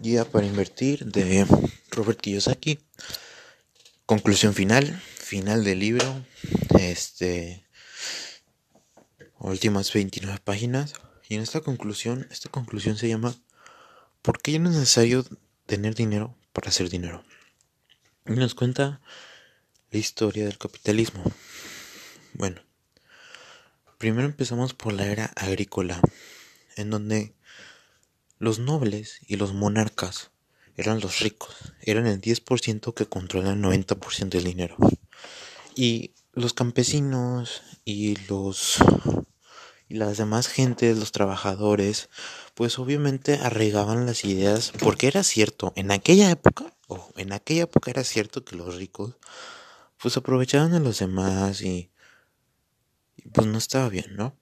Guía para invertir de Robert Kiyosaki. Conclusión final, final del libro. Este últimas 29 páginas y en esta conclusión, esta conclusión se llama ¿Por qué no es necesario tener dinero para hacer dinero? Y nos cuenta la historia del capitalismo. Bueno, primero empezamos por la era agrícola, en donde los nobles y los monarcas eran los ricos, eran el 10% que controlan el 90% del dinero. Y los campesinos y los y las demás gentes, los trabajadores, pues obviamente arraigaban las ideas, porque era cierto, en aquella época, o en aquella época era cierto que los ricos pues aprovechaban a los demás y, y pues no estaba bien, ¿no?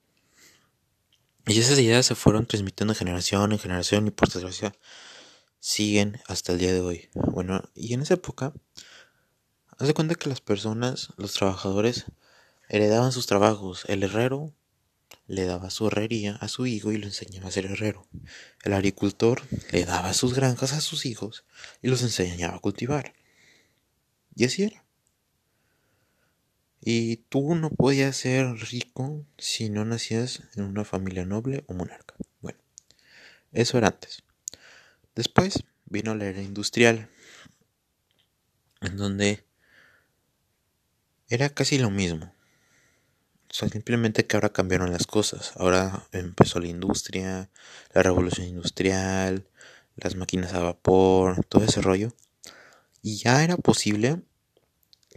Y esas ideas se fueron transmitiendo de generación en generación y por desgracia siguen hasta el día de hoy. Bueno, y en esa época, haz de cuenta que las personas, los trabajadores, heredaban sus trabajos. El herrero le daba su herrería a su hijo y lo enseñaba a ser herrero. El agricultor le daba sus granjas a sus hijos y los enseñaba a cultivar. Y así era. Y tú no podías ser rico si no nacías en una familia noble o monarca. Bueno, eso era antes. Después vino la era industrial, en donde era casi lo mismo. O sea, simplemente que ahora cambiaron las cosas. Ahora empezó la industria, la revolución industrial, las máquinas a vapor, todo ese rollo. Y ya era posible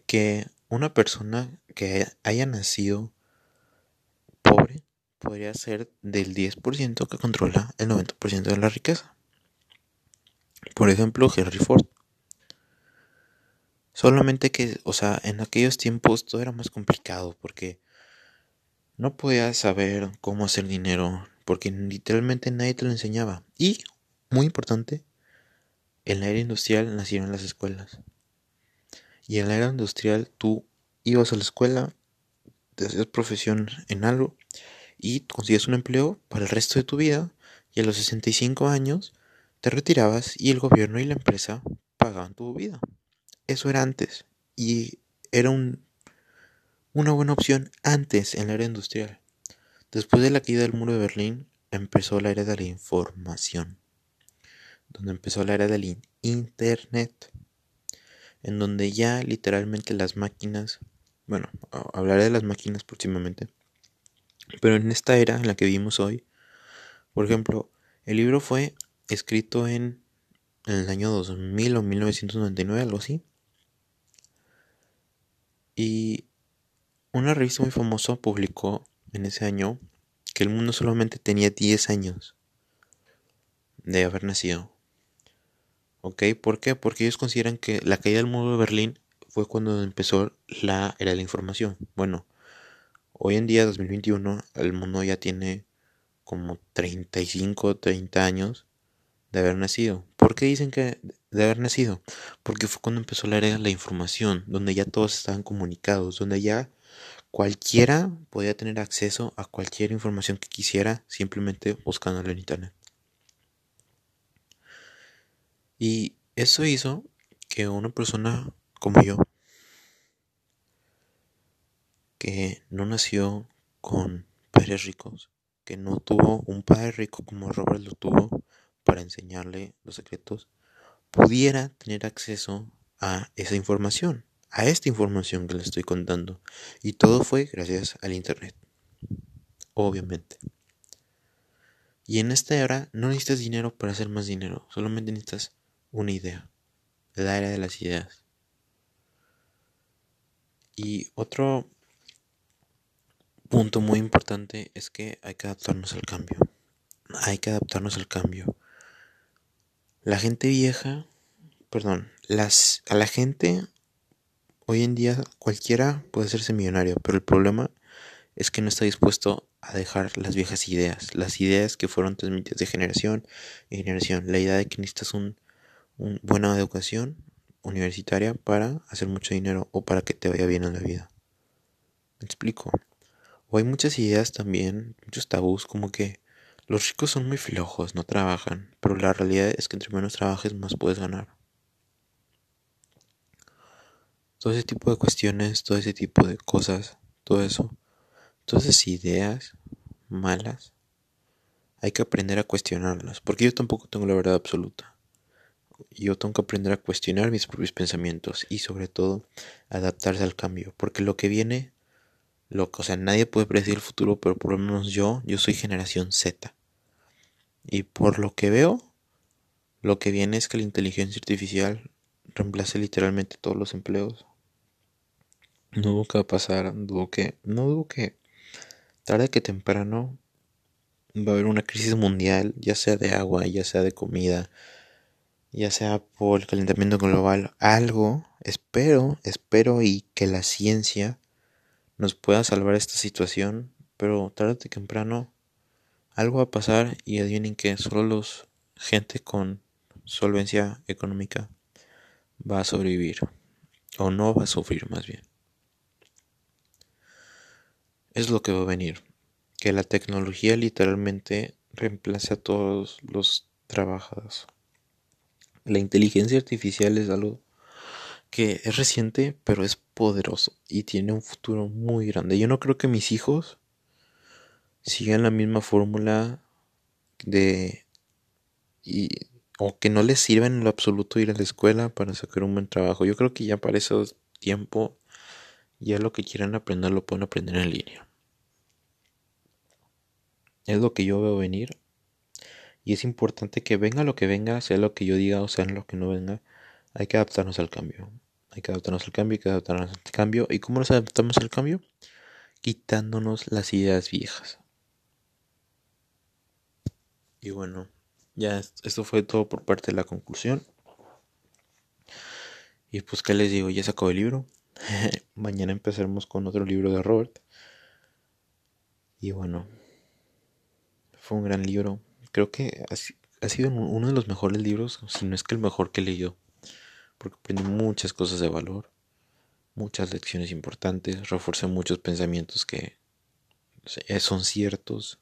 que una persona que haya nacido pobre podría ser del 10% que controla el 90% de la riqueza. Por ejemplo, Henry Ford. Solamente que, o sea, en aquellos tiempos todo era más complicado porque no podías saber cómo hacer dinero porque literalmente nadie te lo enseñaba. Y, muy importante, en la era industrial nacieron las escuelas. Y en la era industrial tú ibas a la escuela, te hacías profesión en algo y conseguías un empleo para el resto de tu vida y a los 65 años te retirabas y el gobierno y la empresa pagaban tu vida. Eso era antes y era un, una buena opción antes en la era industrial. Después de la caída del muro de Berlín empezó la era de la información, donde empezó la era del Internet en donde ya literalmente las máquinas, bueno, hablaré de las máquinas próximamente, pero en esta era en la que vivimos hoy, por ejemplo, el libro fue escrito en, en el año 2000 o 1999, algo así, y una revista muy famosa publicó en ese año que el mundo solamente tenía 10 años de haber nacido. ¿Ok? ¿Por qué? Porque ellos consideran que la caída del muro de Berlín fue cuando empezó la era de la información. Bueno, hoy en día, 2021, el mundo ya tiene como 35, 30 años de haber nacido. ¿Por qué dicen que de haber nacido? Porque fue cuando empezó la era de la información, donde ya todos estaban comunicados, donde ya cualquiera podía tener acceso a cualquier información que quisiera simplemente buscándola en internet. Y eso hizo que una persona como yo, que no nació con padres ricos, que no tuvo un padre rico como Robert lo tuvo para enseñarle los secretos, pudiera tener acceso a esa información, a esta información que le estoy contando. Y todo fue gracias al Internet, obviamente. Y en esta era no necesitas dinero para hacer más dinero, solamente necesitas una idea, la era de las ideas. Y otro punto muy importante es que hay que adaptarnos al cambio. Hay que adaptarnos al cambio. La gente vieja, perdón, las, a la gente hoy en día cualquiera puede hacerse millonario, pero el problema es que no está dispuesto a dejar las viejas ideas, las ideas que fueron transmitidas de generación en generación, la idea de que necesitas un una buena educación universitaria para hacer mucho dinero o para que te vaya bien en la vida. ¿Me explico? O hay muchas ideas también, muchos tabús como que Los ricos son muy flojos, no trabajan, pero la realidad es que entre menos trabajes más puedes ganar. Todo ese tipo de cuestiones, todo ese tipo de cosas, todo eso, todas esas ideas malas, hay que aprender a cuestionarlas, porque yo tampoco tengo la verdad absoluta. Yo tengo que aprender a cuestionar mis propios pensamientos y sobre todo adaptarse al cambio, porque lo que viene, lo, o sea, nadie puede predecir el futuro, pero por lo menos yo, yo soy generación Z. Y por lo que veo, lo que viene es que la inteligencia artificial reemplace literalmente todos los empleos. No dudo que va a pasar, dudo que, no dudo que tarde que temprano va a haber una crisis mundial, ya sea de agua, ya sea de comida, ya sea por el calentamiento global, algo, espero, espero y que la ciencia nos pueda salvar esta situación, pero tarde que temprano algo va a pasar y adivinen que solo los gente con solvencia económica va a sobrevivir o no va a sufrir más bien es lo que va a venir. Que la tecnología literalmente reemplace a todos los trabajadores. La inteligencia artificial es algo que es reciente, pero es poderoso y tiene un futuro muy grande. Yo no creo que mis hijos sigan la misma fórmula de o que no les sirva en lo absoluto ir a la escuela para sacar un buen trabajo. Yo creo que ya para ese tiempo ya lo que quieran aprender lo pueden aprender en línea. Es lo que yo veo venir. Y es importante que venga lo que venga, sea lo que yo diga o sea lo que no venga, hay que adaptarnos al cambio. Hay que adaptarnos al cambio, hay que adaptarnos al cambio. ¿Y cómo nos adaptamos al cambio? Quitándonos las ideas viejas. Y bueno, ya esto fue todo por parte de la conclusión. Y pues, ¿qué les digo? Ya sacó el libro. Mañana empezaremos con otro libro de Robert. Y bueno, fue un gran libro. Creo que ha, sido uno de los mejores libros, si no es que el mejor que he leído. Porque aprendí muchas cosas de valor, muchas lecciones importantes, reforcé muchos pensamientos que son ciertos.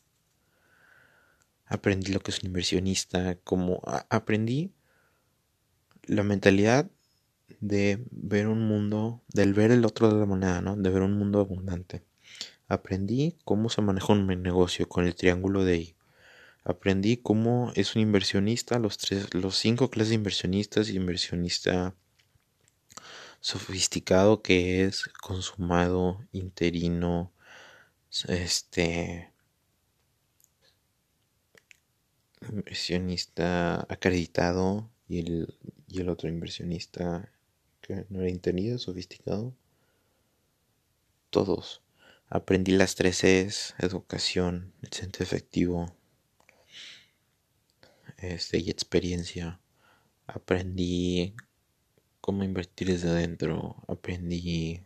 Aprendí lo que es un inversionista, como aprendí la mentalidad de ver un mundo, del ver el otro de la moneda, ¿no? De ver un mundo abundante. Aprendí cómo se maneja un negocio con el triángulo de I. Aprendí cómo es un inversionista, los tres, los cinco clases de inversionistas, inversionista sofisticado que es consumado, interino, este inversionista acreditado y el, y el otro inversionista que no era entendido, sofisticado. Todos. Aprendí las tres E's, educación, el centro efectivo este, y experiencia. Aprendí cómo invertir desde adentro. Aprendí,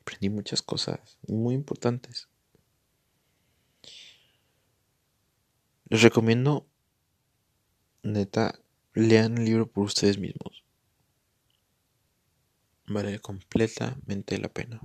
aprendí muchas cosas muy importantes. Les recomiendo, neta, lean el libro por ustedes mismos vale completamente la pena.